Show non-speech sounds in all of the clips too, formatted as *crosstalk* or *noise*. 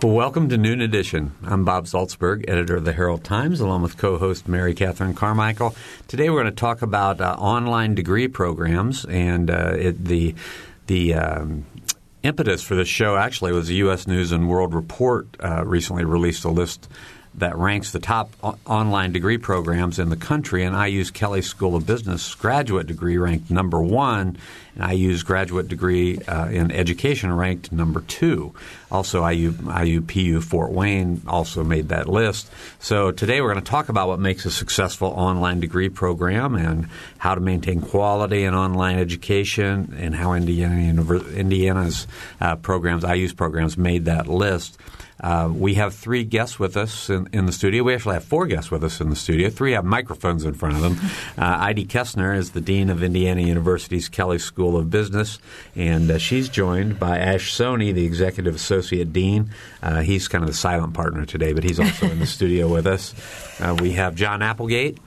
Well, welcome to Noon Edition. I'm Bob Zaltsberg, editor of the Herald Times, along with co-host Mary Catherine Carmichael. Today, we're going to talk about uh, online degree programs, and uh, it, the the um, impetus for this show actually was the U.S. News and World Report uh, recently released a list that ranks the top o- online degree programs in the country, and IU's Kelley School of Business graduate degree ranked number one, and IU's graduate degree uh, in education ranked number two. Also, IU, IUPU Fort Wayne also made that list. So today we're going to talk about what makes a successful online degree program and how to maintain quality in online education and how Indiana, Indiana's uh, programs, IU's programs, made that list. Uh, we have three guests with us in, in, the studio. We actually have four guests with us in the studio. Three have microphones in front of them. Uh, Idie Kesner is the Dean of Indiana University's Kelley School of Business, and uh, she's joined by Ash Soni, the Executive Associate Dean. Uh, he's kind of the silent partner today, but he's also in the *laughs* studio with us. Uh, we have John Applegate.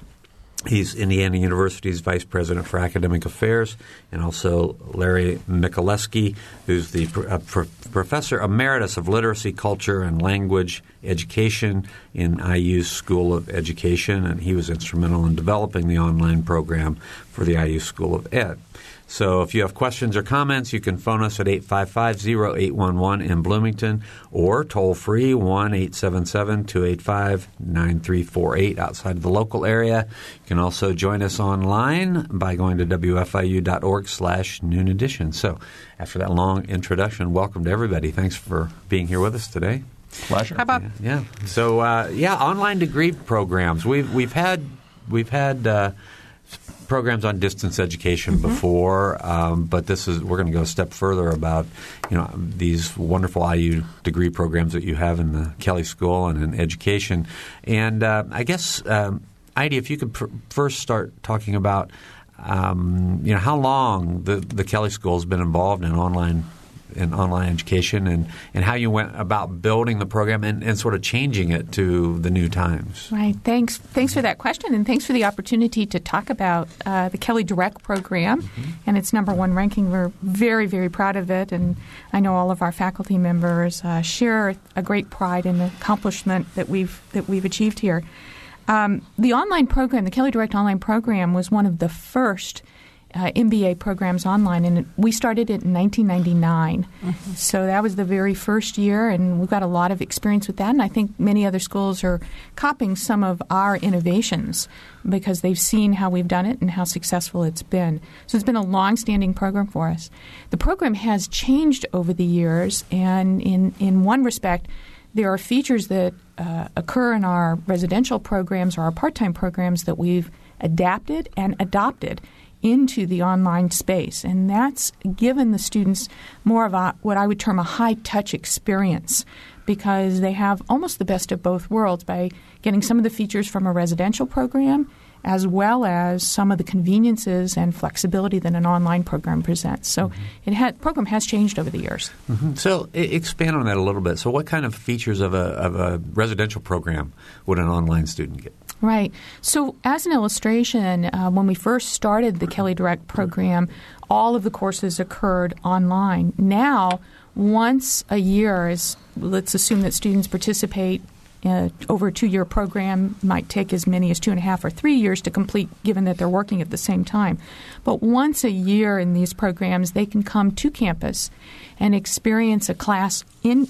He's Indiana University's Vice President for Academic Affairs, and also Larry Mikulecky, who's the uh, pro- Professor Emeritus of Literacy, Culture, and Language Education in IU's School of Education, and he was instrumental in developing the online program for the IU School of Ed. So if you have questions or comments, you can phone us at 855-0811 in Bloomington or toll free 1-877-285-9348 outside of the local area. You can also join us online by going to wfiu.org slash noon edition. So after that long introduction, welcome to everybody. Thanks for being here with us today. Pleasure. How about Yeah. So uh, yeah, online degree programs. We've we've had we've had uh, programs on distance education Mm-hmm. before, um, but this is we're going to go a step further about you know these wonderful IU degree programs that you have in the Kelley School and in education. And uh, I guess um, Idie, if you could pr- first start talking about um, you know how long the the Kelley School has been involved in online in online education and, and how you went about building the program and, and sort of changing it to the new times. Right. Thanks. Thanks for that question, and thanks for the opportunity to talk about uh, the Kelley Direct program and its number one ranking. We're very, very proud of it, and I know all of our faculty members uh, share a great pride in the accomplishment that we've that we've achieved here. Um, the online program, the Kelley Direct online program, was one of the first uh, MBA programs online, and we started it in 1999. So that was the very first year, and we've got a lot of experience with that. And I think many other schools are copying some of our innovations because they've seen how we've done it and how successful it's been. So it's been a long-standing program for us. The program has changed over the years, and in in one respect, there are features that uh, occur in our residential programs or our part-time programs that we've adapted and adopted into the online space. And that's given the students more of a what I would term a high touch experience because they have almost the best of both worlds by getting some of the features from a residential program as well as some of the conveniences and flexibility that an online program presents. So mm-hmm. it had, program has changed over the years. Mm-hmm. So e- expand on that a little bit. So what kind of features of a, of a residential program would an online student get? Right. So, as an illustration, uh, when we first started the Kelley Direct program, all of the courses occurred online. Now, once a year, is let's assume that students participate uh, over a two-year program, might take as many as two and a half or three years to complete, given that they're working at the same time. But once a year in these programs, they can come to campus and experience a class in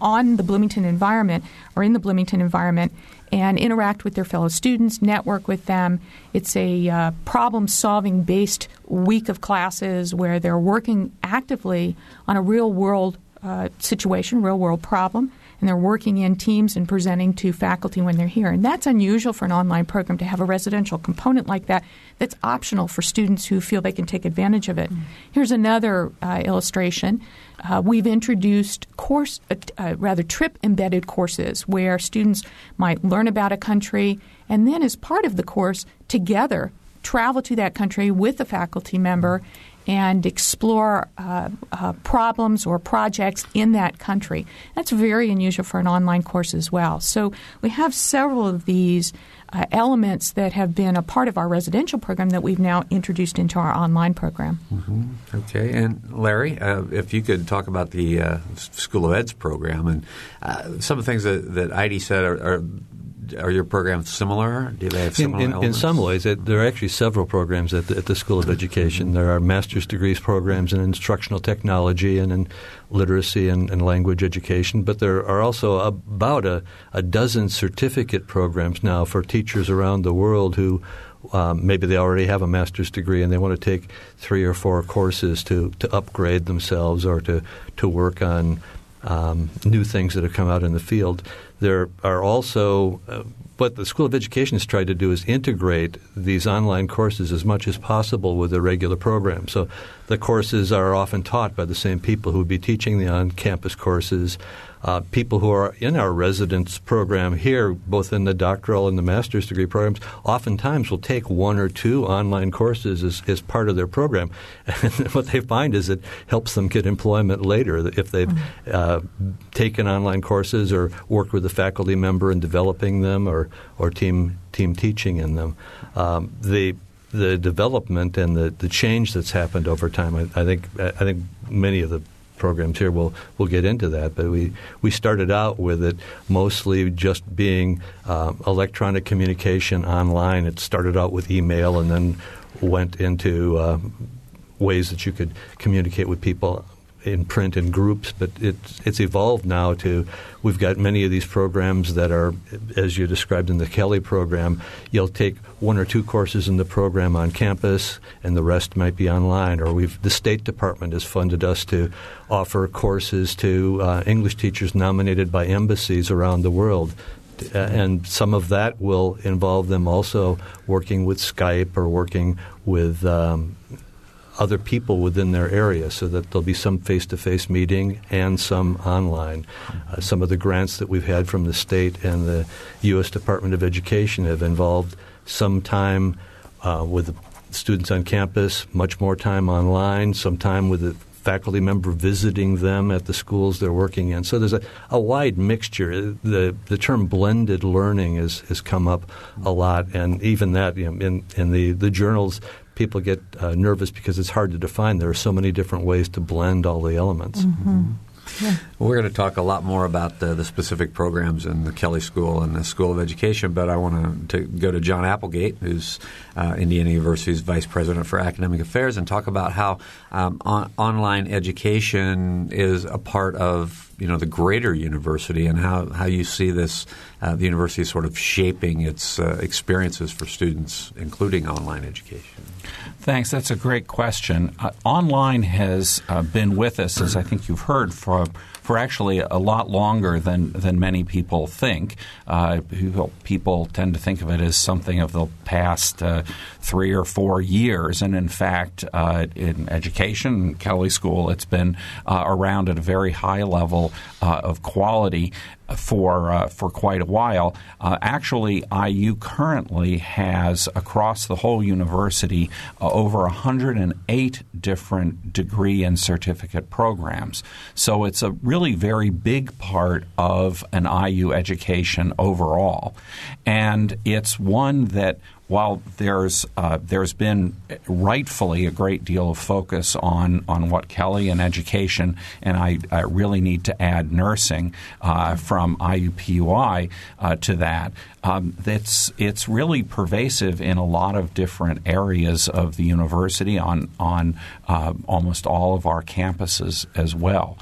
on the Bloomington environment or in the Bloomington environment and interact with their fellow students, network with them. It's a uh, problem solving based week of classes where they're working actively on a real world uh, situation, real world problem, and they're working in teams and presenting to faculty when they're here. And that's unusual for an online program to have a residential component like that that's optional for students who feel they can take advantage of it. Mm-hmm. Here's another uh, illustration. Uh, we've introduced course, uh, uh, rather trip embedded courses where students might learn about a country and then, as part of the course, together travel to that country with a faculty member and explore uh, uh, problems or projects in that country. That's very unusual for an online course as well. So we have several of these uh, elements that have been a part of our residential program that we've now introduced into our online program. Mm-hmm. Okay, and Larry, uh, if you could talk about the uh, School of Ed's program and uh, some of the things that, that said are, are are your programs similar? Do they have similar in, in, in some ways, it, there are actually several programs at the, at the School of Education. There are master's degrees programs in instructional technology and in literacy and, and language education, but there are also about a, a, dozen certificate programs now for teachers around the world who um, maybe they already have a master's degree and they want to take three or four courses to, to upgrade themselves or to, to work on um, new things that have come out in the field. There are also uh, what the School of Education has tried to do is integrate these online courses as much as possible with the regular program. So the courses are often taught by the same people who would be teaching the on-campus courses uh, people who are in our residence program here, both in the doctoral and the master's degree programs, oftentimes will take one or two online courses as, as part of their program. *laughs* And what they find is it helps them get employment later if they've mm-hmm. uh, taken online courses or worked with a faculty member in developing them or, or team, team teaching in them. Um, the the development and the, the change that's happened over time, I, I think I think many of the programs here will will get into that. But we we started out with it mostly just being uh, electronic communication online. It started out with email and then went into uh, ways that you could communicate with people in print in groups, but it's it's evolved now to we've got many of these programs that are, as you described in the Kelley program, you'll take one or two courses in the program on campus, and the rest might be online. Or we've the State Department has funded us to offer courses to uh, English teachers nominated by embassies around the world and some of that will involve them also working with Skype or working with um, other people within their area so that there'll be some face to face meeting and some online. Uh, some of the grants that we've had from the state and the U.S. Department of Education have involved some time uh, with students on campus, much more time online, some time with the faculty member visiting them at the schools they're working in. So there's a, a wide mixture. The the term blended learning has, has come up a lot, and even that you know, in in the, the journals people get uh, nervous because it's hard to define. There are so many different ways to blend all the elements. Mm-hmm. Yeah. we're going to talk a lot more about the, the, specific programs in the Kelley School and the School of Education, but I want to, to go to John Applegate, who's uh, Indiana University's Vice President for Academic Affairs, and talk about how um, on, online education is a part of you know the greater university and how, how you see this uh, the university sort of shaping its uh, experiences for students, including online education. Thanks. That's a great question. Uh, online has uh, been with us, as I think you've heard, for for actually a lot longer than than many people think. Uh, people tend to think of it as something of the past uh, three or four years, and in fact, uh, in education, Kelley School, it's been uh, around at a very high level of quality for uh, for quite a while. Uh, actually, IU currently has across the whole university uh, over 108 different degree and certificate programs. So it's a really very big part of an IU education overall, and it's one that while there's uh, there's been rightfully a great deal of focus on on what Kelley and education, and I, I really need to add nursing uh, from IUPUI uh, to that. Um, it's it's really pervasive in a lot of different areas of the university on on uh, almost all of our campuses as well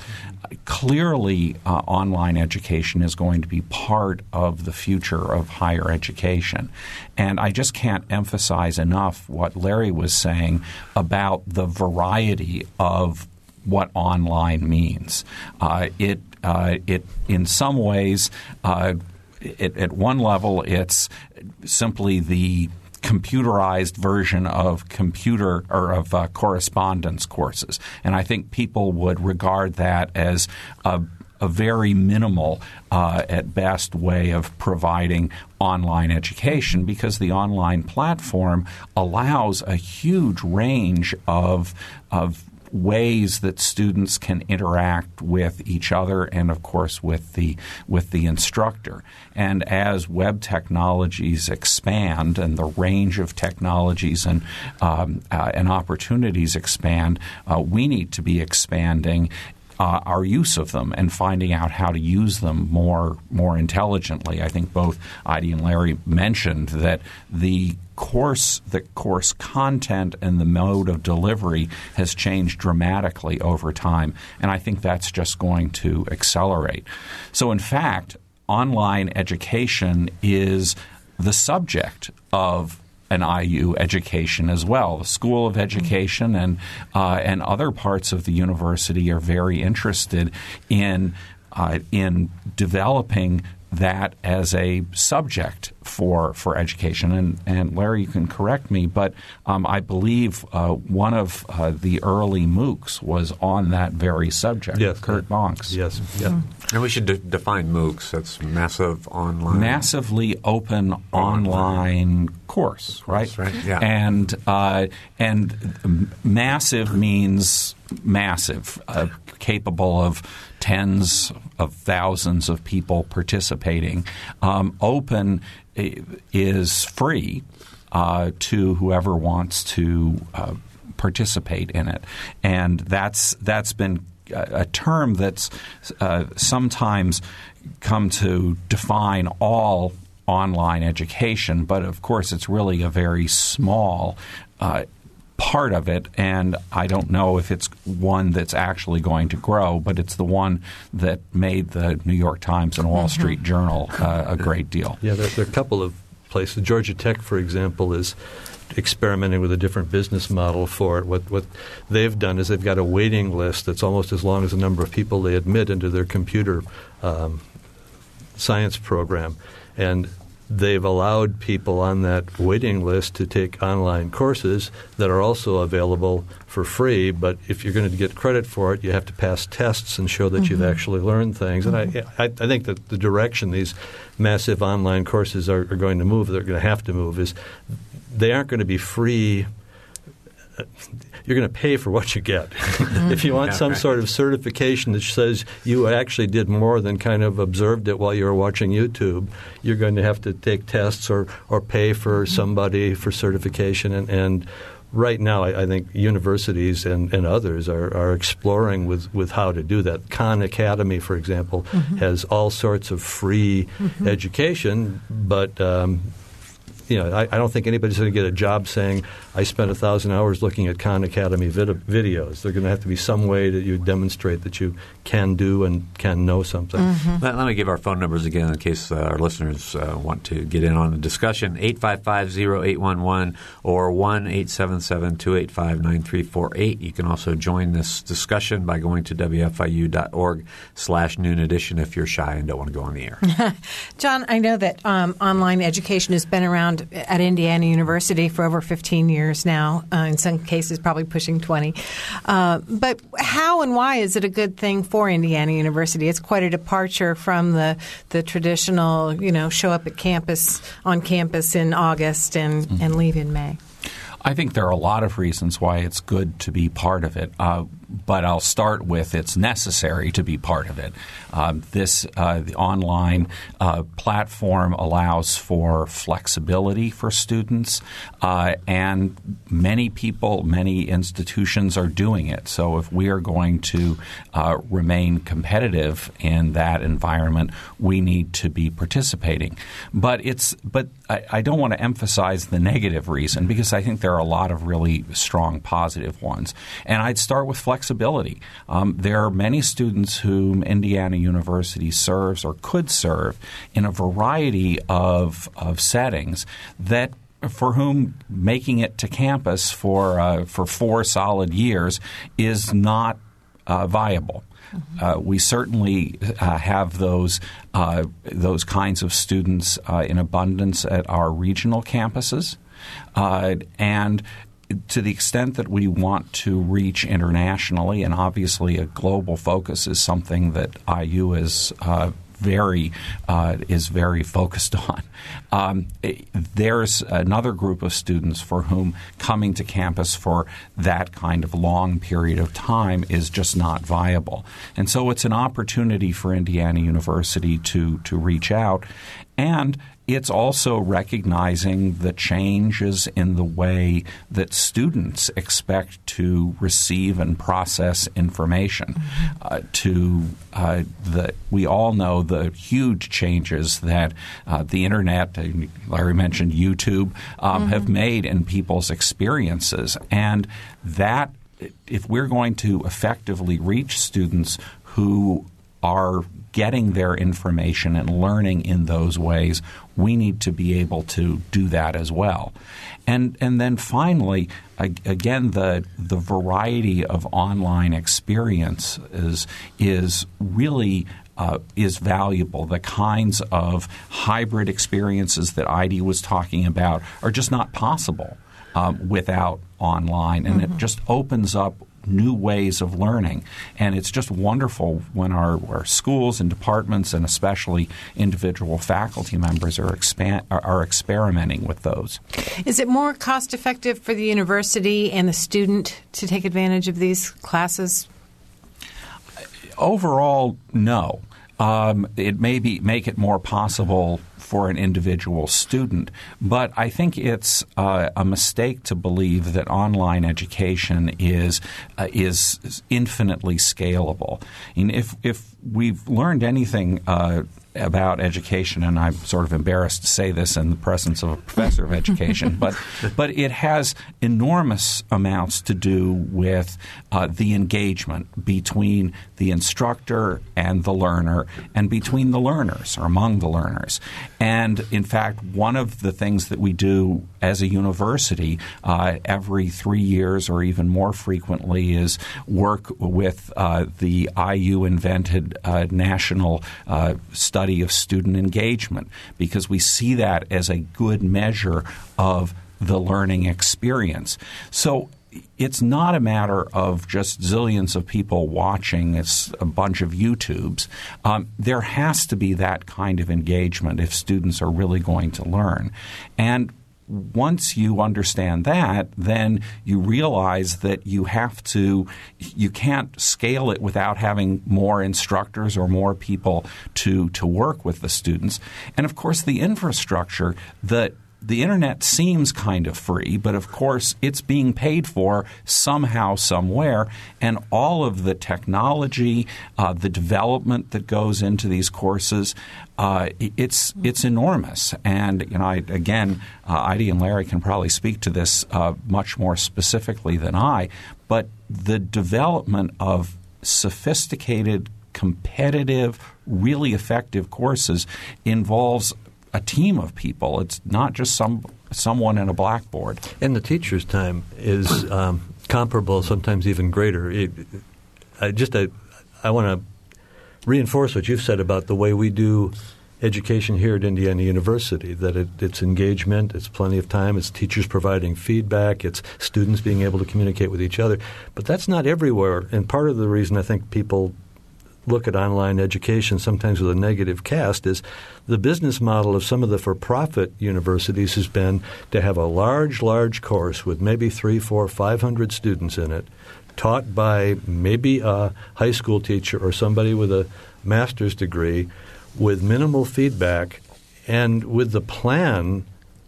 clearly uh, online education is going to be part of the future of higher education. And I just can't emphasize enough what Larry was saying about the variety of what online means. Uh, it uh, it in some ways. Uh, it, at one level, it's simply the computerized version of computer or of uh, correspondence courses, and I think people would regard that as a a very minimal, uh, at best, way of providing online education because the online platform allows a huge range of of ways that students can interact with each other and of course with the with the instructor. And as web technologies expand and the range of technologies and um, uh, and opportunities expand uh, we need to be expanding uh, our use of them and finding out how to use them more more intelligently. I think both Idie and Larry mentioned that the course the course content and the mode of delivery has changed dramatically over time, and I think that's just going to accelerate. So, in fact, online education is the subject of an IU education as well. The School of Education and uh, and other parts of the university are very interested in uh, in developing that as a subject for for education. And, and Larry, you can correct me, but um, I believe uh, one of uh, the early MOOCs was on that very subject. Yes, Curt Bonk's. Yes, yeah. Mm-hmm. And we should de- define MOOCs. That's massive online, massively open online, online course, right? right. Yeah. And uh, and massive means massive, uh, capable of tens of thousands of people participating. Um, open is free uh, to whoever wants to uh, participate in it, and that's that's been a term that's uh, sometimes come to define all online education, but of course it's really a very small uh, part of it, and I don't know if it's one that's actually going to grow, but it's the one that made the New York Times and Wall mm-hmm. Street Journal uh, a great deal. Yeah, there, there, are a couple of places. Georgia Tech, for example, is experimenting with a different business model for it. What what they've done is they've got a waiting list that's almost as long as the number of people they admit into their computer um, science program, and they've allowed people on that waiting list to take online courses that are also available for free. But if you're going to get credit for it, you have to pass tests and show that mm-hmm. you've actually learned things. Mm-hmm. And I, I, I, think that the direction these massive online courses are, are going to move, they're going to have to move, is they aren't going to be free you're going to pay for what you get. if you want some sort of certification that says you actually did more than kind of observed it while you were watching YouTube, you're going to have to take tests or, or pay for mm-hmm. somebody for certification. And, and right now, I, I, think universities and, and others are, are exploring with, with how to do that. Khan Academy, for example, mm-hmm. has all sorts of free mm-hmm. education, but um, you know, I, I don't think anybody's going to get a job saying I spent a thousand hours looking at Khan Academy vid- videos. There's going to have to be some way that you demonstrate that you can do and can know something. Mm-hmm. Let, let, me give our phone numbers again in case uh, our listeners uh, want to get in on the discussion: 855-0811 or one 285 9348 You can also join this discussion by going to wfiu.org slash noon edition if you're shy and don't want to go on the air. *laughs* John, I know that um, online education has been around at Indiana University for over 15 years now, uh, in some cases probably pushing 20. Uh, but how and why is it a good thing for Indiana University? It's quite a departure from the, the traditional, you know, show up at campus, on campus in August and, mm-hmm. and leave in May. I think there are a lot of reasons why it's good to be part of it. Uh, but I'll start with it's necessary to be part of it. Um, this uh, the online uh, platform allows for flexibility for students, uh, and many people, many institutions are doing it. So if we are going to uh, remain competitive in that environment, we need to be participating. But it's but I, I don't want to emphasize the negative reason because I think there are a lot of really strong positive ones, and I'd start with flexibility flexibility. Um, there are many students whom Indiana University serves or could serve in a variety of, of settings that for whom making it to campus for uh, for four solid years is not uh, viable. uh, we certainly uh, have those uh, those kinds of students uh, in abundance at our regional campuses, uh, and to the extent that we want to reach internationally, and obviously a global focus is something that IU is uh, very uh, is very focused *laughs* on. Um, there's another group of students for whom coming to campus for that kind of long period of time is just not viable, and so it's an opportunity for Indiana University to to reach out and it's also recognizing the changes in the way that students expect to receive and process information. Mm-hmm. Uh, to uh, the, we all know the huge changes that uh, the internet, Larry mentioned YouTube, um, mm-hmm. have made in people's experiences, and that if we're going to effectively reach students who are getting their information and learning in those ways, we need to be able to do that as well. And and then finally, again, the the variety of online experience is is really uh, is valuable. The kinds of hybrid experiences that Idie was talking about are just not possible um, without online, and mm-hmm. it just opens up new ways of learning. And it's just wonderful when our, our schools and departments, and especially individual faculty members, are, expand, are, are experimenting with those. Is it more cost effective for the university and the student to take advantage of these classes? Overall, no. Um, it may be make it more possible for an individual student. But I think it's uh, a mistake to believe that online education is uh, is infinitely scalable. And if if we've learned anything uh, about education, and I'm sort of embarrassed to say this in the presence of a professor of education, *laughs* but but it has enormous amounts to do with uh, the engagement between the instructor and the learner, and between the learners or among the learners. And in fact, one of the things that we do as a university uh, every three years or even more frequently is work with uh, the IU invented uh, national uh, study study of student engagement because we see that as a good measure of the learning experience. So it's not a matter of just zillions of people watching. It's a bunch of YouTubes. Um, there has to be that kind of engagement if students are really going to learn. And once you understand that, then you realize that you have to, you can't scale it without having more instructors or more people to, to work with the students. And of course, the infrastructure that the internet seems kind of free, but of course it's being paid for somehow, somewhere, and all of the technology, uh, the development that goes into these courses, uh, it's it's enormous. And you know, I, again, uh, and Larry can probably speak to this uh, much more specifically than I, but the development of sophisticated competitive, really effective courses involves a team of people. It's not just some someone in a blackboard. And the teacher's time is um, comparable, sometimes even greater. It, I just I, I want to reinforce what you've said about the way we do education here at Indiana University. That it, it's engagement, it's plenty of time, it's teachers providing feedback, it's students being able to communicate with each other. But that's not everywhere. And part of the reason I think people look at online education sometimes with a negative cast is the business model of some of the for-profit universities has been to have a large, large course with maybe three, four, five hundred students in it, taught by maybe a high school teacher or somebody with a master's degree, with minimal feedback, and with the plan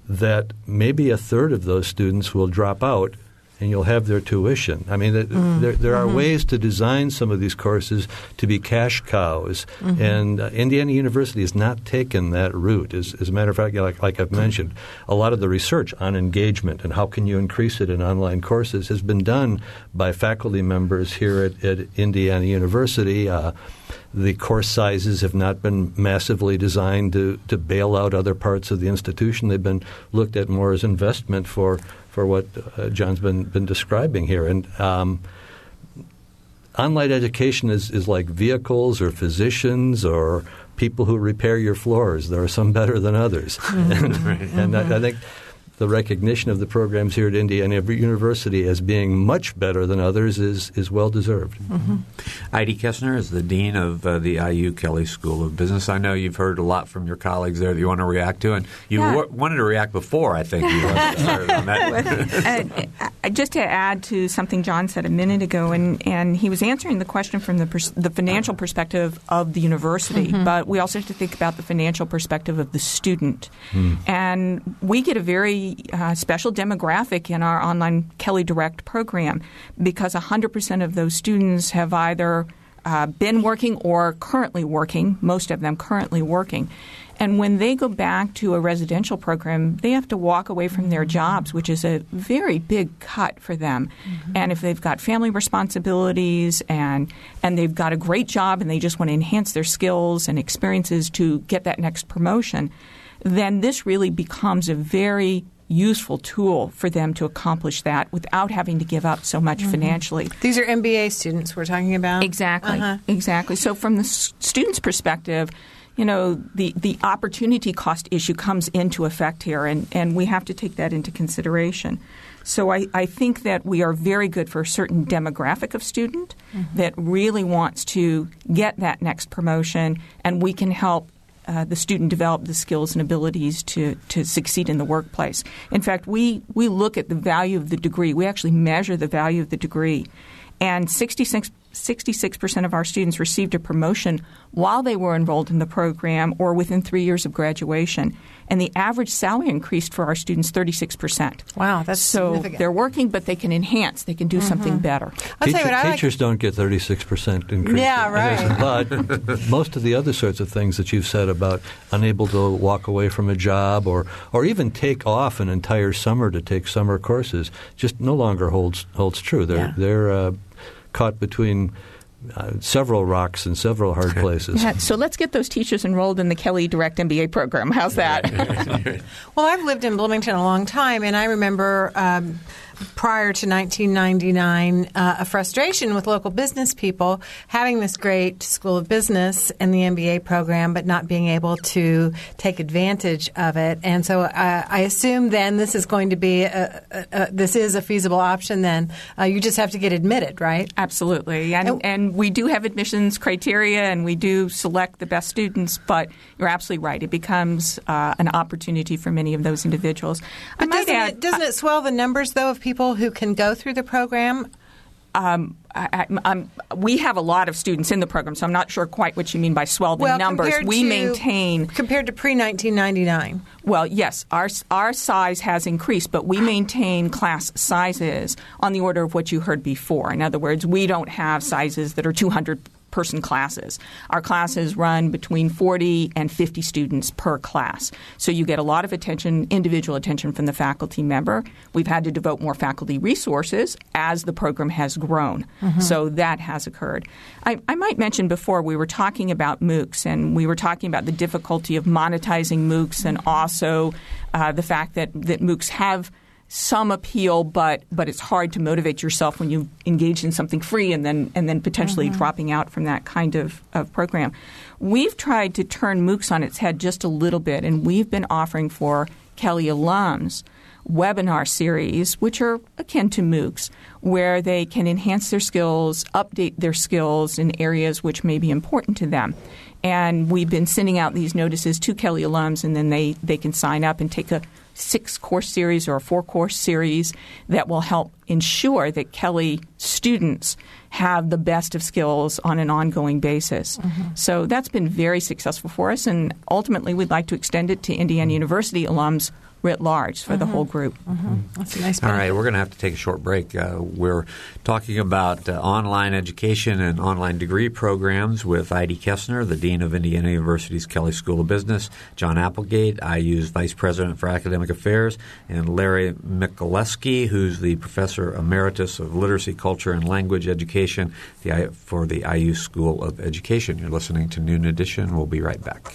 that maybe a third of those students will drop out and you'll have their tuition. I mean, mm. there, there are mm-hmm. ways to design some of these courses to be cash cows, mm-hmm. and uh, Indiana University has not taken that route. As, as a matter of fact, like, like I've mentioned, a lot of the research on engagement and how can you increase it in online courses has been done by faculty members here at, at Indiana University. Uh, the course sizes have not been massively designed to, to bail out other parts of the institution. They've been looked at more as investment for for what uh, John's been been describing here. And um, online education is, is like vehicles or physicians or people who repair your floors. There are some better than others. and, *laughs* and I, I think the recognition of the programs here at Indiana University as being much better than others is, is well deserved. Mm-hmm. Idie Kesner is the Dean of uh, the IU Kelley School of Business. I know you've heard a lot from your colleagues there that you want to react to, and you yeah. w- wanted to react before, I think. You on that. *laughs* uh, just to add to something John said a minute ago, and, and he was answering the question from the, pers- the financial perspective of the university, mm-hmm. but we also have to think about the financial perspective of the student. Mm. And we get a very uh, special demographic in our online Kelley Direct program because 100% of those students have either uh, been working or currently working, most of them currently working. And when they go back to a residential program, they have to walk away from their jobs, which is a very big cut for them. Mm-hmm. And if they've got family responsibilities and and they've got a great job and they just want to enhance their skills and experiences to get that next promotion, then this really becomes a very useful tool for them to accomplish that without having to give up so much mm-hmm. financially. These are MBA students we're talking about? Exactly. Uh-huh. Exactly. So from the s- student's perspective, you know, the, the opportunity cost issue comes into effect here, and, and we have to take that into consideration. So I, I think that we are very good for a certain demographic of student mm-hmm. that really wants to get that next promotion, and we can help uh, the student develop the skills and abilities to, to succeed in the workplace. In fact, we, we look at the value of the degree. We actually measure the value of the degree. And 66 66% of our students received a promotion while they were enrolled in the program or within three years of graduation. And the average salary increased for our students 36%. Wow, that's so they're working, but they can enhance. They can do mm-hmm. something better. Teacher, what, teachers like... don't get 36% increase. Yeah, *laughs* right. But most of the other sorts of things that you've said about unable to walk away from a job or, or even take off an entire summer to take summer courses just no longer holds holds true. They're, yeah. they're uh, caught between uh, several rocks and several hard places. Yeah, so let's get those teachers enrolled in the Kelley Direct MBA program. How's that? *laughs* well, I've lived in Bloomington a long time, and I remember um, prior to 1999 uh, a frustration with local business people having this great School of Business and the MBA program, but not being able to take advantage of it. And so uh, I assume then this is going to be a, a, a, this is a feasible option. Then uh, you just have to get admitted, right? Absolutely, and, and, and we do have admissions criteria, and we do select the best students. But you're absolutely right; it becomes uh, an opportunity for many of those individuals. But doesn't, add, it, doesn't it swell the numbers though of people who can go through the program? Um, I, we have a lot of students in the program, so I'm not sure quite what you mean by swell the well, numbers. We to, maintain compared to pre 1999. Well, yes, our our size has increased, but we maintain class sizes on the order of what you heard before. In other words, we don't have sizes that are 200 person classes. Our classes run between 40 and 50 students per class. So you get a lot of attention, individual attention from the faculty member. We've had to devote more faculty resources as the program has grown. Mm-hmm. So that has occurred. I, I might mention before we were talking about MOOCs and we were talking about the difficulty of monetizing MOOCs and also uh, the fact that, that MOOCs have – some appeal, but but it's hard to motivate yourself when you engage in something free and then and then potentially mm-hmm. dropping out from that kind of, of program. We've tried to turn MOOCs on its head just a little bit, and we've been offering for Kelley alums webinar series, which are akin to MOOCs, where they can enhance their skills, update their skills in areas which may be important to them. And we've been sending out these notices to Kelley alums, and then they, they can sign up and take a six course series or a four course series that will help ensure that Kelley students have the best of skills on an ongoing basis. Mm-hmm. So that's been very successful for us, and ultimately we'd like to extend it to Indiana University alums writ large for mm-hmm. the whole group. Mm-hmm. That's a nice. All right, we're going to have to take a short break. Uh, we're talking about uh, online education and online degree programs with Idie Kesner, the dean of Indiana University's Kelley School of Business, John Applegate, IU's vice president for academic affairs, and Larry Mikulecky, who's the professor emeritus of literacy, culture, and language education for the IU School of Education. You're listening to Noon Edition. We'll be right back.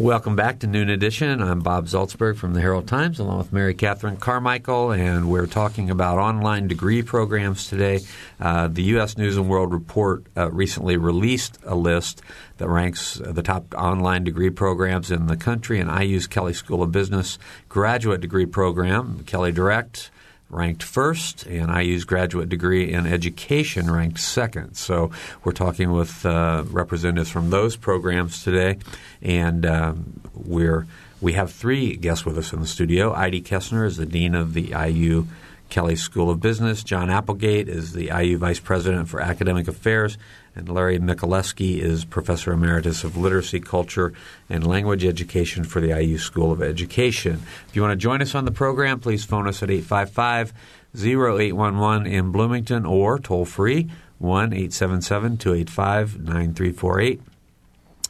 Welcome back to Noon Edition. I'm Bob Zaltsberg from the Herald Times, along with Mary Catherine Carmichael, and we're talking about online degree programs today. Uh, the U.S. News and World Report uh, recently released a list that ranks the top online degree programs in the country, and IU's Kelley School of Business graduate degree program, Kelley Direct ranked first, and IU's graduate degree in education ranked second. So we're talking with uh, representatives from those programs today, and um, we're we have three guests with us in the studio. Idie Kesner is the dean of the IU Kelley School of Business. John Applegate is the IU Vice President for Academic Affairs, and Larry Mikulecky is Professor Emeritus of Literacy, Culture, and Language Education for the IU School of Education. If you want to join us on the program, please phone us at 855 0811 in Bloomington or toll free 1 877 285 9348.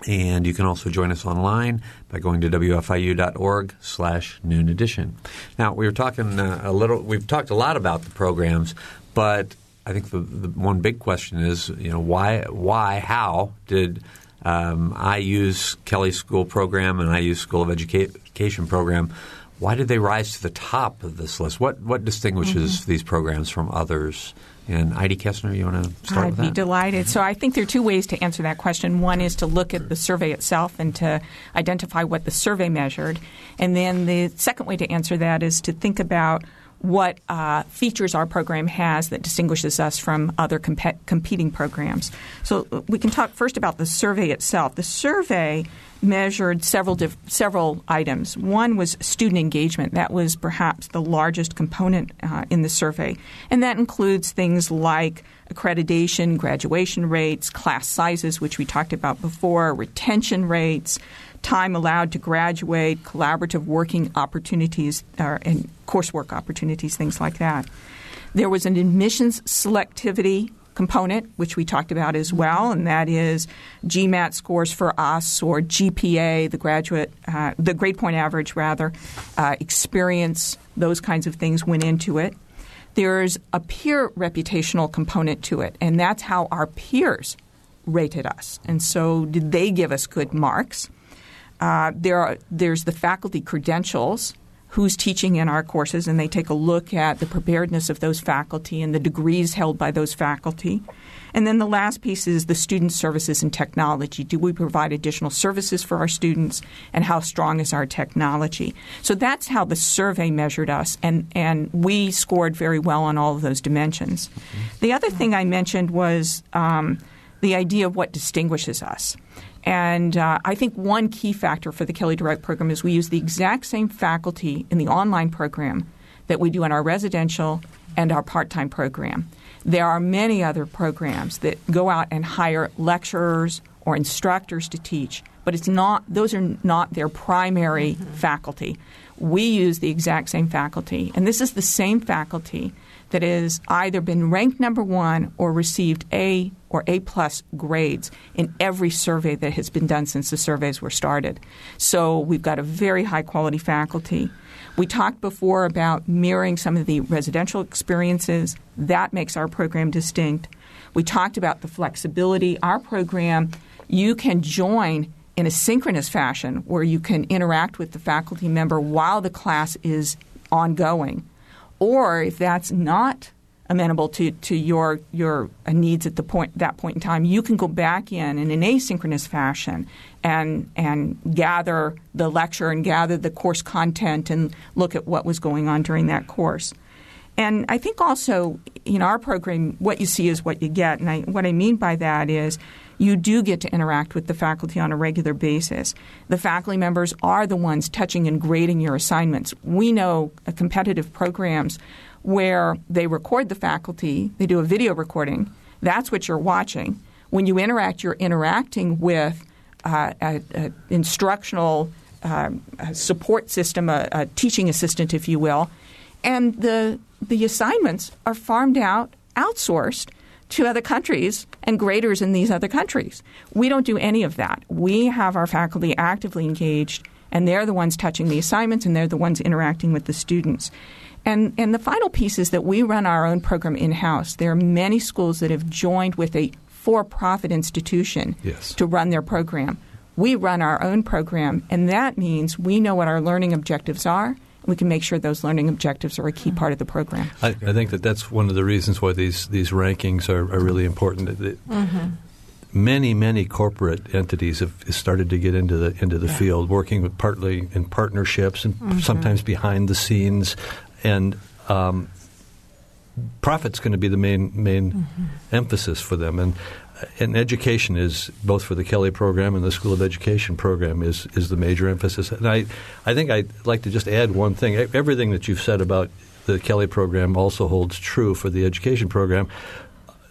And you can also join us online by going to wfiu.org slash noon edition. Now, we were talking uh, a little, we've talked a lot about the programs, but I think the, the one big question is, you know, why, why, how did um, IU's Kelley School program and IU's School of Education program, why did they rise to the top of this list? What, what distinguishes mm-hmm. these programs from others? And Idie Kesner, you want to start I'd with that? be delighted. So I think there are two ways to answer that question. One is to look at the survey itself and to identify what the survey measured. And then the second way to answer that is to think about what uh, features our program has that distinguishes us from other comp- competing programs. So uh, we can talk first about the survey itself. The survey measured several diff- several items. One was student engagement. That was perhaps the largest component uh, in the survey, and that includes things like accreditation, graduation rates, class sizes, which we talked about before, retention rates, time allowed to graduate, collaborative working opportunities, uh, and coursework opportunities, things like that. There was an admissions selectivity component, which we talked about as well, and that is GMAT scores for us or GPA, the graduate, uh, the grade point average rather, uh, experience, those kinds of things went into it. There's a peer reputational component to it, and that's how our peers rated us. And so, did they give us good marks? Uh, there are, there's the faculty credentials, who's teaching in our courses, and they take a look at the preparedness of those faculty and the degrees held by those faculty. And then the last piece is the student services and technology. Do we provide additional services for our students, and how strong is our technology? So that's how the survey measured us, and, and we scored very well on all of those dimensions. Mm-hmm. The other thing I mentioned was um, the idea of what distinguishes us. And uh, I think one key factor for the Kelley Direct program is we use the exact same faculty in the online program that we do in our residential and our part time program. There are many other programs that go out and hire lecturers or instructors to teach, but it's not those are not their primary mm-hmm. faculty. We use the exact same faculty, and this is the same faculty that has either been ranked number one or received A or A plus grades in every survey that has been done since the surveys were started. So we've got a very high quality faculty. We talked before about mirroring some of the residential experiences. That makes our program distinct. We talked about the flexibility. Our program, you can join in a synchronous fashion where you can interact with the faculty member while the class is ongoing. Or if that's not amenable to, to your your needs at the point that point in time, you can go back in in an asynchronous fashion and and gather the lecture and gather the course content and look at what was going on during that course. And I think also in our program, what you see is what you get. And I, what I mean by that is you do get to interact with the faculty on a regular basis. The faculty members are the ones touching and grading your assignments. We know uh, competitive programs where they record the faculty, they do a video recording. That's what you're watching. When you interact, you're interacting with uh, an instructional uh, support system, a, a teaching assistant, if you will, and the the assignments are farmed out, outsourced to other countries and graders in these other countries. We don't do any of that. We have our faculty actively engaged, and they're the ones touching the assignments and they're the ones interacting with the students. And, and the final piece is that we run our own program in house. There are many schools that have joined with a for profit institution yes. to run their program. We run our own program, and that means we know what our learning objectives are we can make sure those learning objectives are a key part of the program. I, I think that that's one of the reasons why these these rankings are, are really important. Mm-hmm. Many many corporate entities have started to get into the into the yeah. field, working with partly in partnerships and mm-hmm. sometimes behind the scenes, and um, profit's going to be the main main mm-hmm. emphasis for them. And and education is both for the Kelley program and the School of Education program is is the major emphasis. And I I think I'd like to just add one thing. Everything that you've said about the Kelley program also holds true for the education program.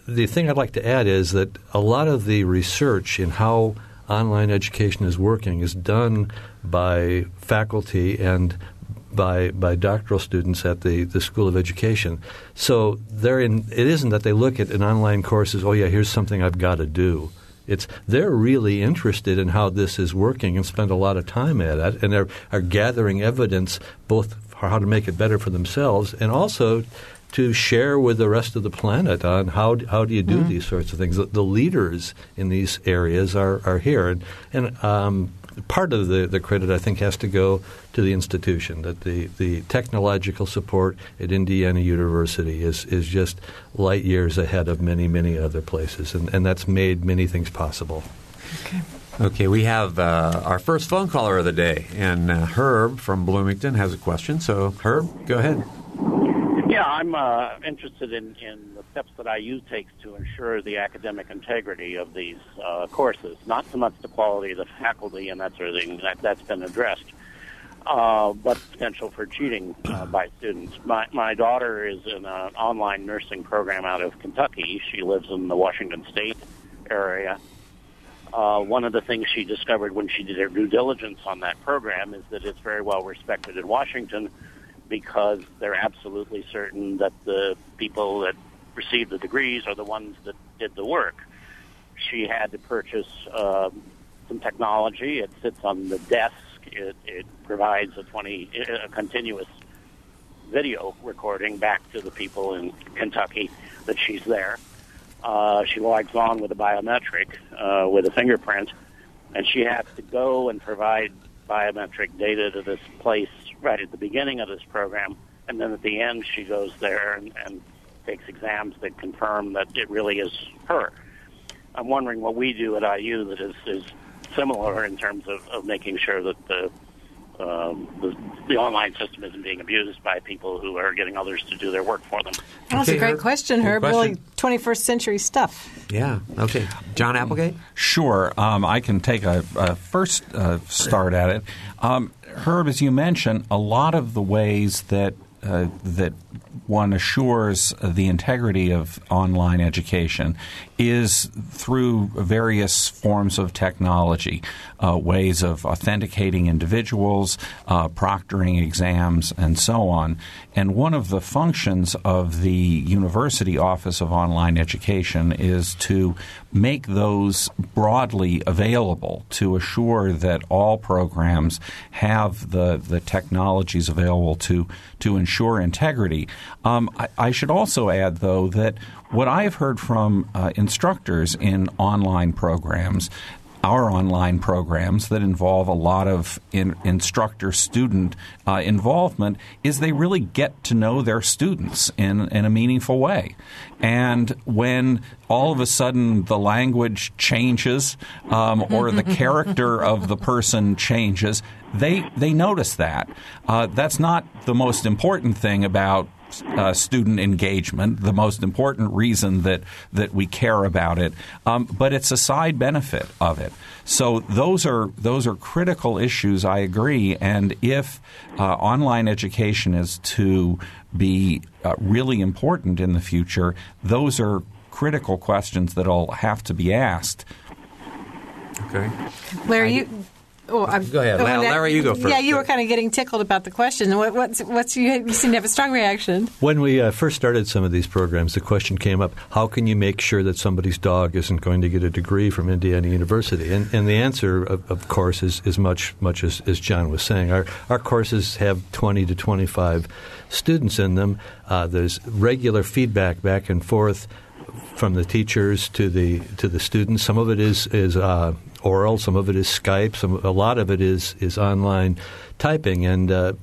The thing I'd like to add is that a lot of the research in how online education is working is done by faculty and by by doctoral students at the, the School of Education. So they're in, it isn't that they look at an online course as, oh yeah, here's something I've got to do. It's they're really interested in how this is working and spend a lot of time at it, and they're are gathering evidence both for how to make it better for themselves and also to share with the rest of the planet on how how do you do mm-hmm. these sorts of things. The, the, leaders in these areas are are here, and, and um, part of the, the credit, I think, has to go to the institution. That the, the technological support at Indiana University is, is just light years ahead of many, many other places, and, and that's made many things possible. Okay. Okay, we have uh, our first phone caller of the day, and uh, Herb from Bloomington has a question. So, Herb, go ahead. Yeah, I'm uh, interested in, in the steps that IU takes to ensure the academic integrity of these uh, courses. Not so much the quality of the faculty and that sort of thing, that, that's been addressed, uh, but potential for cheating uh, by students. My, my daughter is in an online nursing program out of Kentucky. She lives in the Washington State area. Uh, one of the things she discovered when she did her due diligence on that program is that it's very well respected in Washington because they're absolutely certain that the people that receive the degrees are the ones that did the work. She had to purchase uh, some technology. It sits on the desk. It, it provides a 20 a continuous video recording back to the people in Kentucky that she's there. Uh, she logs on with a biometric, uh, with a fingerprint, and she has to go and provide biometric data to this place right at the beginning of this program, and then at the end she goes there and, and takes exams that confirm that it really is her. I'm wondering what we do at IU that is, is similar in terms of, of making sure that the um, the, the, online system isn't being abused by people who are getting others to do their work for them. That's okay, a great Herb. question, Herb. Really 21st century stuff. Yeah. Okay. John Applegate? Sure. Um, I can take a, a first uh, start at it. Um, Herb, as you mentioned, a lot of the ways that uh, that one assures the integrity of online education is through various forms of technology, uh, ways of authenticating individuals, uh, proctoring exams, and so on. And one of the functions of the University Office of Online Education is to make those broadly available to assure that all programs have the, the technologies available to, to ensure integrity. Um, I, I, should also add, though, that what I've heard from uh, instructors in online programs our online programs that involve a lot of in, instructor student uh, involvement is they really get to know their students in, in a meaningful way. And when all of a sudden the language changes um, or the *laughs* character of the person changes, they, they notice that. Uh, that's not the most important thing about uh, student engagement, the most important reason that that we care about it. Um, but it's a side benefit of it. So those are those are critical issues. I agree. And if uh, online education is to be uh, really important in the future, those are critical questions that'll have to be asked. Okay. Larry, you. Oh, I'm, Go ahead. oh, Larry, that- Larry, you go first. Yeah, you were kind of getting tickled about the question. What, what's what's you, you seem to have a strong reaction. When we uh, first started some of these programs, the question came up: How can you make sure that somebody's dog isn't going to get a degree from Indiana University? And, and the answer, of, of course, is, is much much as, as John was saying. Our our courses have twenty to twenty five students in them. Uh, there's regular feedback back and forth from the teachers to the to the students. Some of it is is uh, oral, some of it is Skype, some a lot of it is is online typing, and uh,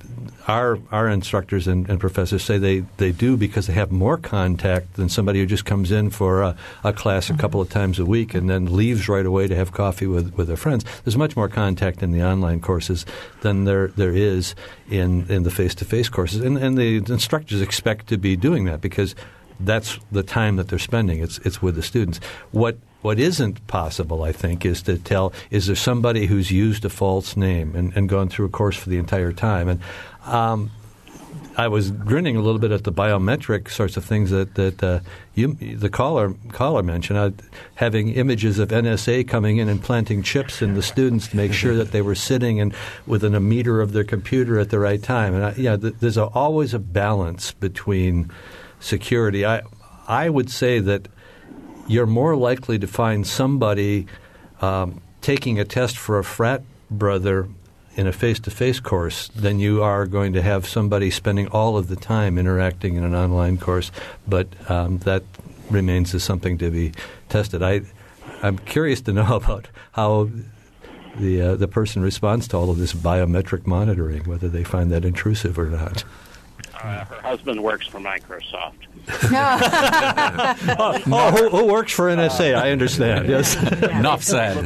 our our instructors and, and professors say they, they do because they have more contact than somebody who just comes in for a, a class a couple of times a week and then leaves right away to have coffee with, with their friends. There's much more contact in the online courses than there there is in, in the face to face courses, and and the instructors expect to be doing that because that's the time that they're spending. It's it's with the students. What what isn't possible, I think, is to tell is there somebody who's used a false name and, and gone through a course for the entire time. And um, I was grinning a little bit at the biometric sorts of things that that uh, you, the caller caller mentioned, uh, having images of NSA coming in and planting chips in the students to make sure that they were sitting and within a meter of their computer at the right time. And I, yeah, th- there's a, always a balance between security. I I would say that you're more likely to find somebody um, taking a test for a frat brother in a face-to-face course than you are going to have somebody spending all of the time interacting in an online course. But um, that remains as something to be tested. I I'm curious to know *laughs* about how the uh, the person responds to all of this biometric monitoring, whether they find that intrusive or not. Uh, her husband works for Microsoft. *laughs* Oh, who, who works for NSA? I understand. Yes. Enough said.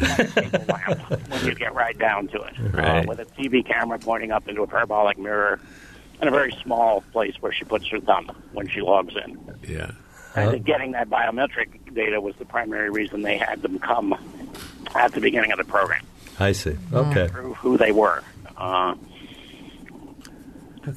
when you get right down to it. Right. Uh, with a TV camera pointing up into a parabolic mirror and a very small place where she puts her thumb when she logs in. Yeah. I think getting that biometric data was the primary reason they had them come at the beginning of the program, I see. Okay. prove who they were. Uh,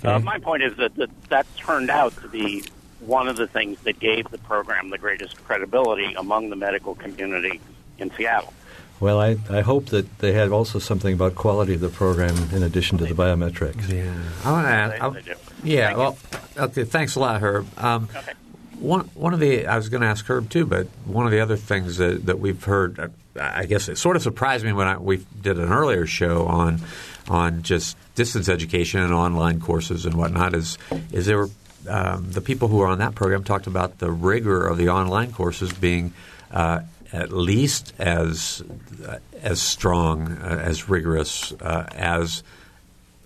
uh, my point is that, that that turned out to be one of the things that gave the program the greatest credibility among the medical community in Seattle. Well, I, I hope that they had also something about quality of the program in addition to the biometrics. Yeah. I want to ask. They- they. Yeah. Thank well, okay. Thanks a lot, Herb. Um, Okay. One one of the I was going to ask Herb too, but one of the other things that, that we've heard, uh, I guess it sort of surprised me when I, we did an earlier show on on just distance education and online courses and whatnot. Is is there um, the people who are on that program talked about the rigor of the online courses being uh, at least as uh, as strong, uh, as rigorous uh, as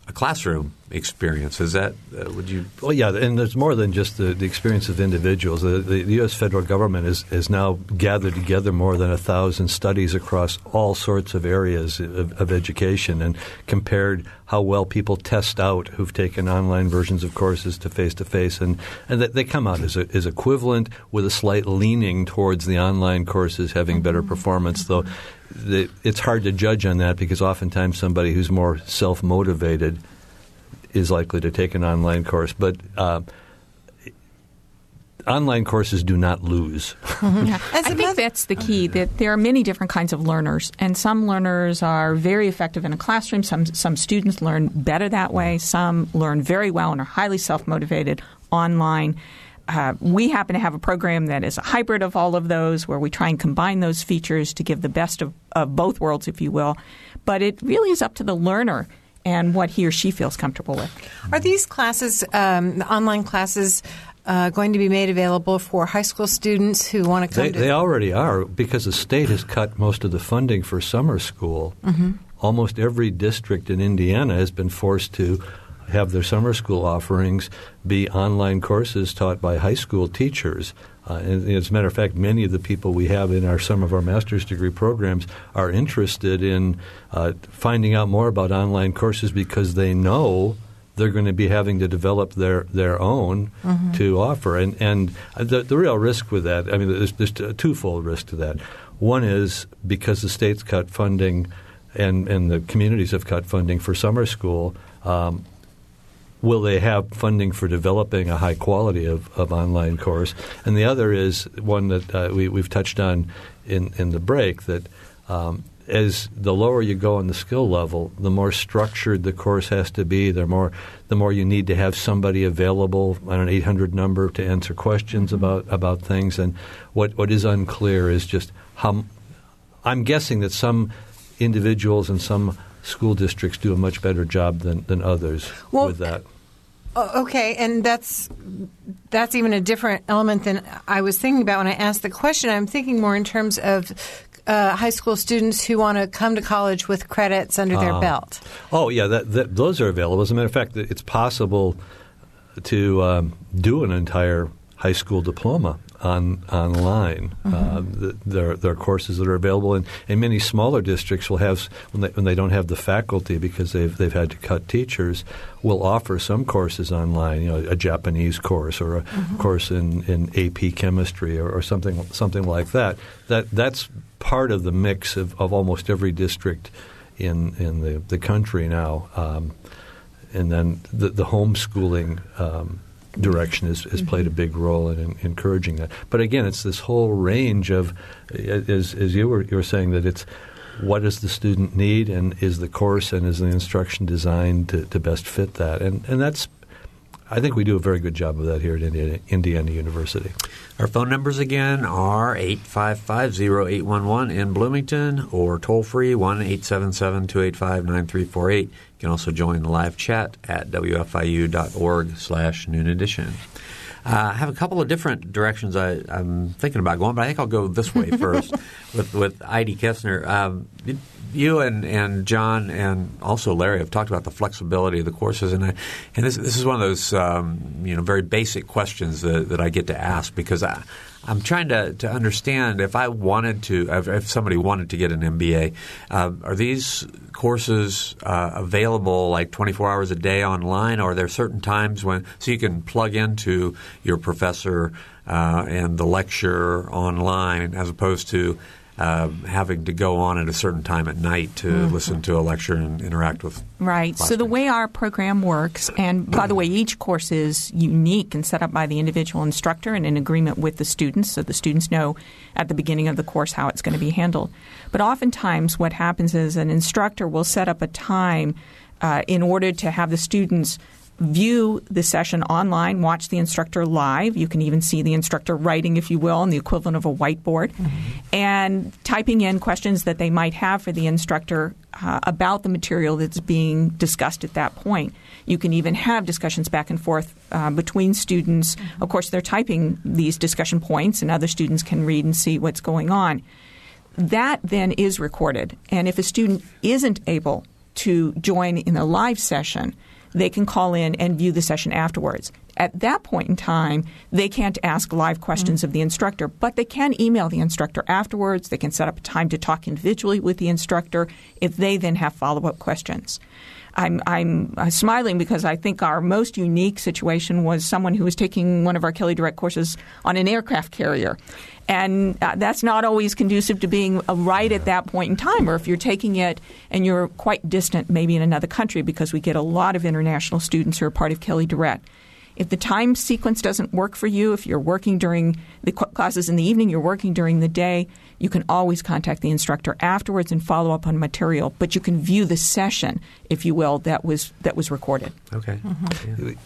a classroom experience. Is that uh, would you? Well, yeah, and there's more than just the, the experience of individuals. The, the, the U.S. federal government has, has now gathered together more than a thousand studies across all sorts of areas of, of education and compared how well people test out who've taken online versions of courses to face to face, and and that they come out as, a, as equivalent with a slight leaning towards the online courses having better performance, though. The, it's hard to judge on that because oftentimes somebody who's more self motivated is likely to take an online course, but uh, online courses do not lose. Yeah. As I a think that's the key. That there are many different kinds of learners, and some learners are very effective in a classroom. Some some students learn better that way. Some learn very well and are highly self motivated online. Uh, we happen to have a program that is a hybrid of all of those, where we try and combine those features to give the best of, of both worlds, if you will. But it really is up to the learner and what he or she feels comfortable with. Are these classes, um, the online classes, uh, going to be made available for high school students who want to come They, to they already are because the state has cut most of the funding for summer school. Mm-hmm. Almost every district in Indiana has been forced to have their summer school offerings be online courses taught by high school teachers. Uh, and as a matter of fact, many of the people we have in our some of our master's degree programs are interested in uh, finding out more about online courses because they know they're going to be having to develop their, their own to offer. And, and the, the real risk with that, I mean, there's, there's a twofold risk to that. One is because the state's cut funding and, and the communities have cut funding for summer school, um, will they have funding for developing a high quality of, of online course? And the other is one that uh, we, we've touched on in, in the break that um, as the lower you go on the skill level, the more structured the course has to be. The more the more you need to have somebody available on an 800 number to answer questions about about things. And what what is unclear is just how. I'm guessing that some individuals and some school districts do a much better job than, than others Well, with that. Okay, and that's that's even a different element than I was thinking about when I asked the question. I'm thinking more in terms of uh, high school students who want to come to college with credits under their belt. Oh yeah, that, that, those are available. As a matter of fact, it's possible to um, do an entire high school diploma on online. Uh, th- there, there are courses that are available, and, and many smaller districts will have when they, when they don't have the faculty because they've they've had to cut teachers. Will offer some courses online, you know, a Japanese course or a course in, in AP chemistry or, or something something like that. That that's part of the mix of, of almost every district in in the, the country now. Um, and then the, the homeschooling um, direction has, has played a big role in, in encouraging that. But again, it's this whole range of, as, as you were you were saying, that it's what does the student need, and is the course and is the instruction designed to, to best fit that, and and that's. I think we do a very good job of that here at Indiana, Indiana University. Our phone numbers again are 855-0811 in Bloomington or toll free 1-877-285-9348. You can also join the live chat at wfiu.org slash noon edition. Uh, I have a couple of different directions I, I'm thinking about going, but I think I'll go this way *laughs* first with, with Idie Kesner. Um, you and, and John and also Larry have talked about the flexibility of the courses, and I, and this this is one of those um, you know very basic questions that, that I get to ask because I, I'm trying to, to understand if I wanted to if, somebody wanted to get an MBA, uh, are these courses uh, available like 24 hours a day online, or are there certain times when so you can plug into your professor uh, and the lecture online as opposed to um, having to go on at a certain time at night to listen to a lecture and interact with. Right. So the way our program works, and by the way, each course is unique and set up by the individual instructor and in agreement with the students, so the students know at the beginning of the course how it's going to be handled. But oftentimes, what happens is an instructor will set up a time uh, in order to have the students view the session online, watch the instructor live. You can even see the instructor writing, if you will, on the equivalent of a whiteboard, and typing in questions that they might have for the instructor uh, about the material that's being discussed at that point. You can even have discussions back and forth uh, between students. Of course, they're typing these discussion points, and other students can read and see what's going on. That then is recorded. And if a student isn't able to join in a live session, they can call in and view the session afterwards. At that point in time, they can't ask live questions of the instructor, but they can email the instructor afterwards. They can set up a time to talk individually with the instructor if they then have follow up questions. I'm, I'm uh, smiling because I think our most unique situation was someone who was taking one of our Kelley Direct courses on an aircraft carrier. And uh, that's not always conducive to being uh, right at that point in time, or if you're taking it and you're quite distant, maybe in another country, because we get a lot of international students who are part of Kelley Direct. If the time sequence doesn't work for you, if you're working during the classes in the evening, you're working during the day, you can always contact the instructor afterwards and follow up on material. But you can view the session, if you will, that was that was recorded. Okay. We-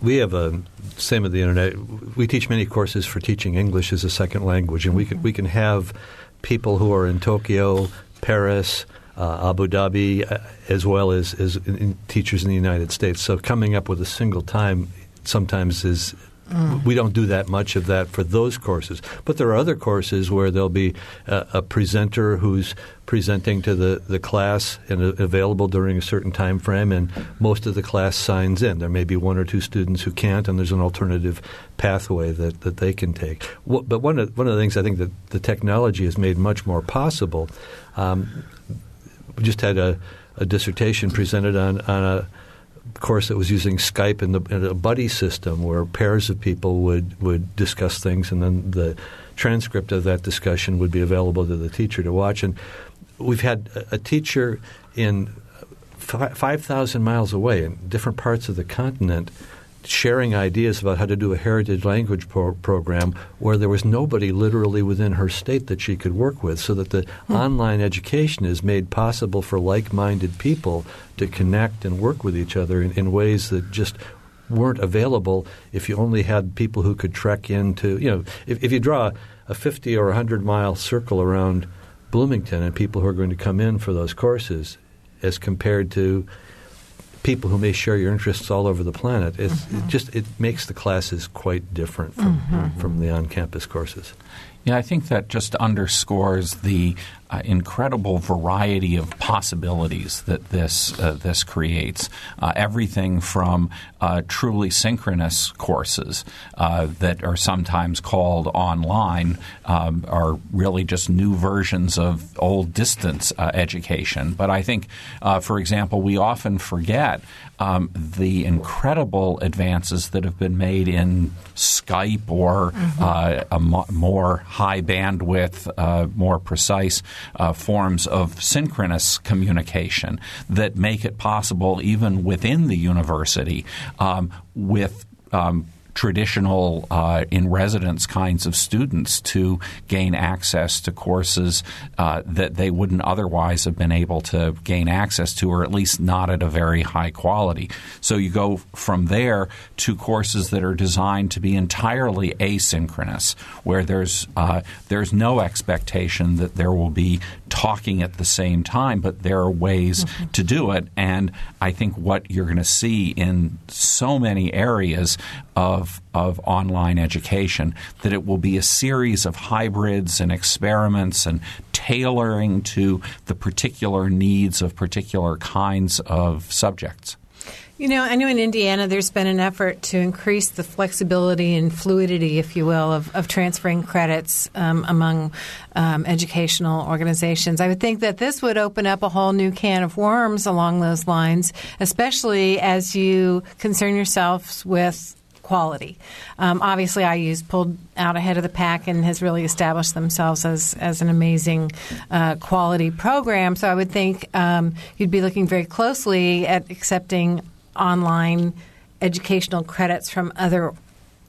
We have a same with the internet. We teach many courses for teaching English as a second language, and we can we can have people who are in Tokyo, Paris, uh, Abu Dhabi, uh, as well as as in, in teachers in the United States. So coming up with a single time sometimes is mm. we don't do that much of that for those courses. But there are other courses where there'll be a, a presenter who's presenting to the, the class and available during a certain time frame, and most of the class signs in. There may be one or two students who can't, and there's an alternative pathway that, that they can take. But one of, one of the things I think that the technology has made much more possible, um, we just had a, a dissertation presented on, on a course that was using Skype and, the, in a buddy system where pairs of people would, would discuss things and then the transcript of that discussion would be available to the teacher to watch. And we've had a, a teacher in 5,000 miles away in different parts of the continent – sharing ideas about how to do a heritage language pro- program where there was nobody literally within her state that she could work with, so that the hmm. online education is made possible for like minded people to connect and work with each other in, in ways that just weren't available if you only had people who could trek into, you know, if, if you draw a 50 or 100 mile circle around Bloomington and people who are going to come in for those courses as compared to people who may share your interests all over the planet. Mm-hmm. It just it makes the classes quite different from mm-hmm. from the on-campus courses. Yeah, I think that just underscores the uh, incredible variety of possibilities that this uh, this creates. Uh, everything from uh, truly synchronous courses uh, that are sometimes called online um, are really just new versions of old distance uh, education. But I think, for example, we often forget um, the incredible advances that have been made in Skype or mm-hmm. a mo- more high bandwidth, more precise uh, forms of synchronous communication that make it possible, even within the university, um, with um, traditional uh, in residence kinds of students to gain access to courses uh, that they wouldn't otherwise have been able to gain access to, or at least not at a very high quality. So you go from there to courses that are designed to be entirely asynchronous, where there's uh, there's no expectation that there will be talking at the same time, but there are ways mm-hmm. to do it. And I think what you're going to see in so many areas of, of online education that it will be a series of hybrids and experiments and tailoring to the particular needs of particular kinds of subjects. You know, I know in Indiana there's been an effort to increase the flexibility and fluidity, if you will, of, of transferring credits um, among um, educational organizations. I would think that this would open up a whole new can of worms along those lines, especially as you concern yourselves with quality. Um, obviously, IU's pulled out ahead of the pack and has really established themselves as, as an amazing uh, quality program. So I would think um, you'd be looking very closely at accepting online educational credits from other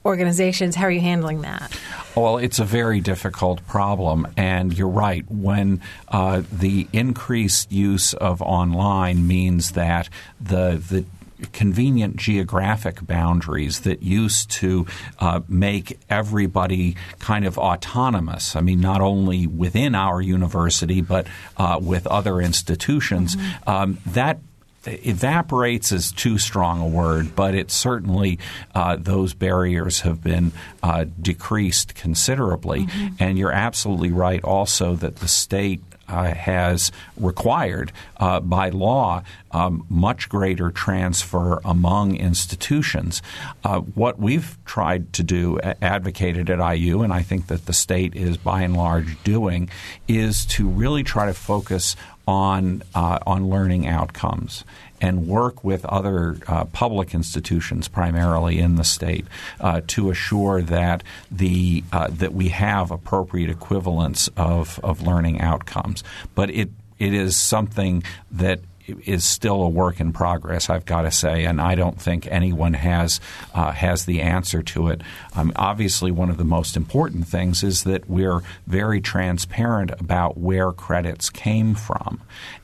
organizations. How are you handling that? Well, it's a very difficult problem, and you're right. When uh, the increased use of online means that the the convenient geographic boundaries that used to uh, make everybody kind of autonomous. I mean, not only within our university, but uh, with other institutions. Mm-hmm. Um, that evaporates is too strong a word, but it certainly uh, those barriers have been uh, decreased considerably. Mm-hmm. And you're absolutely right also that the state uh, has required uh, by law um, much greater transfer among institutions. Uh, what we've tried to do, advocated at IU, and I think that the state is by and large doing, is to really try to focus on uh, on learning outcomes and work with other uh, public institutions, primarily in the state, uh, to assure that the uh, that we have appropriate equivalence of of learning outcomes. But it it is something that is still a work in progress. I've got to say, and I don't think anyone has uh, has the answer to it. Um, obviously, one of the most important things is that we're very transparent about where credits came from,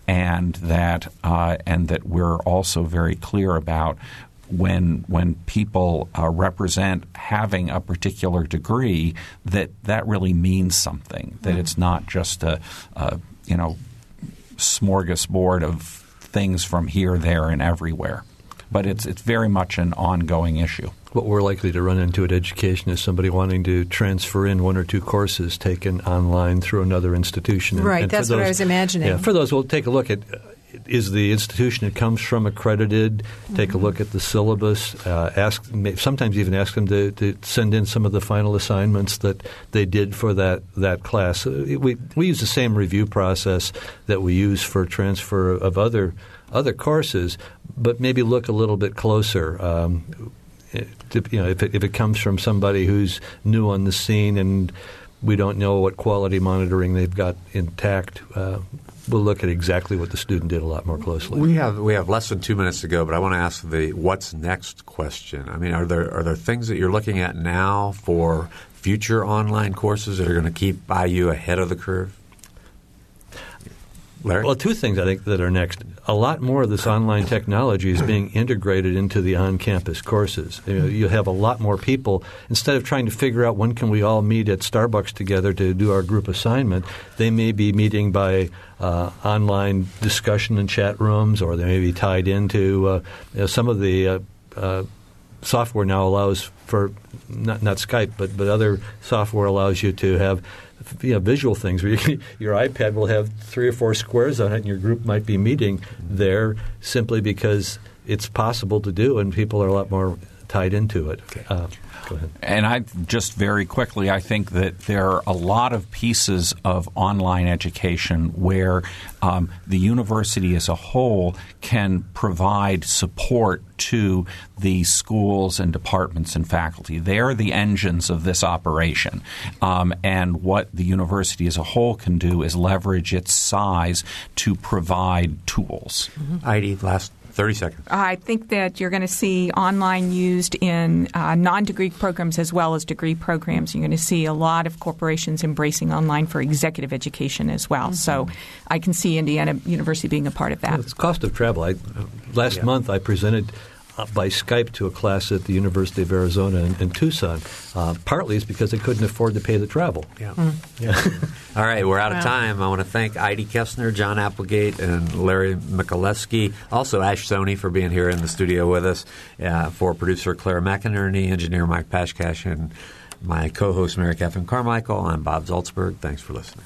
and that uh, and that we're also very clear about when when people uh, represent having a particular degree that that really means something that mm-hmm. it's not just a, a you know smorgasbord of things from here, there, and everywhere. but it's it's very much an ongoing issue. What we're likely to run into at education is somebody wanting to transfer in one or two courses taken online through another institution. And, Right, and for that's what I those- was imagining. Yeah, for those, we'll take a look at uh, is the institution it comes from accredited? Take a Mm-hmm. look at the syllabus. Uh, ask sometimes even ask them to, to send in some of the final assignments that they did for that that class. Uh, We we use the same review process that we use for transfer of other other courses, but maybe look a little bit closer. Um, to, you know, if it, if it comes from somebody who's new on the scene and we don't know what quality monitoring they've got intact, uh, we'll look at exactly what the student did a lot more closely. We have we have less than two minutes to go, but I want to ask the what's next question. I mean, are there are there things that you're looking at now for future online courses that are going to keep IU ahead of the curve? Larry, Well, two things I think that are next. A lot more of this online technology is being integrated into the on-campus courses. You, know, you have a lot more people instead of trying to figure out when can we all meet at Starbucks together to do our group assignment. They may be meeting by uh, online discussion in chat rooms, or they may be tied into uh, you know, some of the. Uh, uh, software now allows for not, not Skype, but but other software allows you to have you know, visual things. *laughs* Where you, your iPad will have three or four squares on it, and your group might be meeting there simply because it's possible to do, and people are a lot more tied into it. Uh, go ahead. And I just very quickly, I think that there are a lot of pieces of online education where um, the university as a whole can provide support to the schools and departments and faculty. They are the engines of this operation. Um, and what the university as a whole can do is leverage its size to provide tools. Idie, last thirty seconds. I think that you're going to see online used in uh, non degree programs as well as degree programs. You're going to see a lot of corporations embracing online for executive education as well. So I can see Indiana University being a part of that. Well, it's cost of travel. I, last month, I presented by Skype to a class at the University of Arizona in, in Tucson. Uh, partly it's because they couldn't afford to pay the travel. Yeah. Yeah. *laughs* All right, we're out of time. I want to thank Idie Kesner, John Applegate, and Larry Mikulecky. Also, Ash Soni for being here in the studio with us. Uh, for producer Clara McInerney, engineer Mike Pashkash, and my co-host Mary Catherine Carmichael. I'm Bob Zaltsberg. Thanks for listening.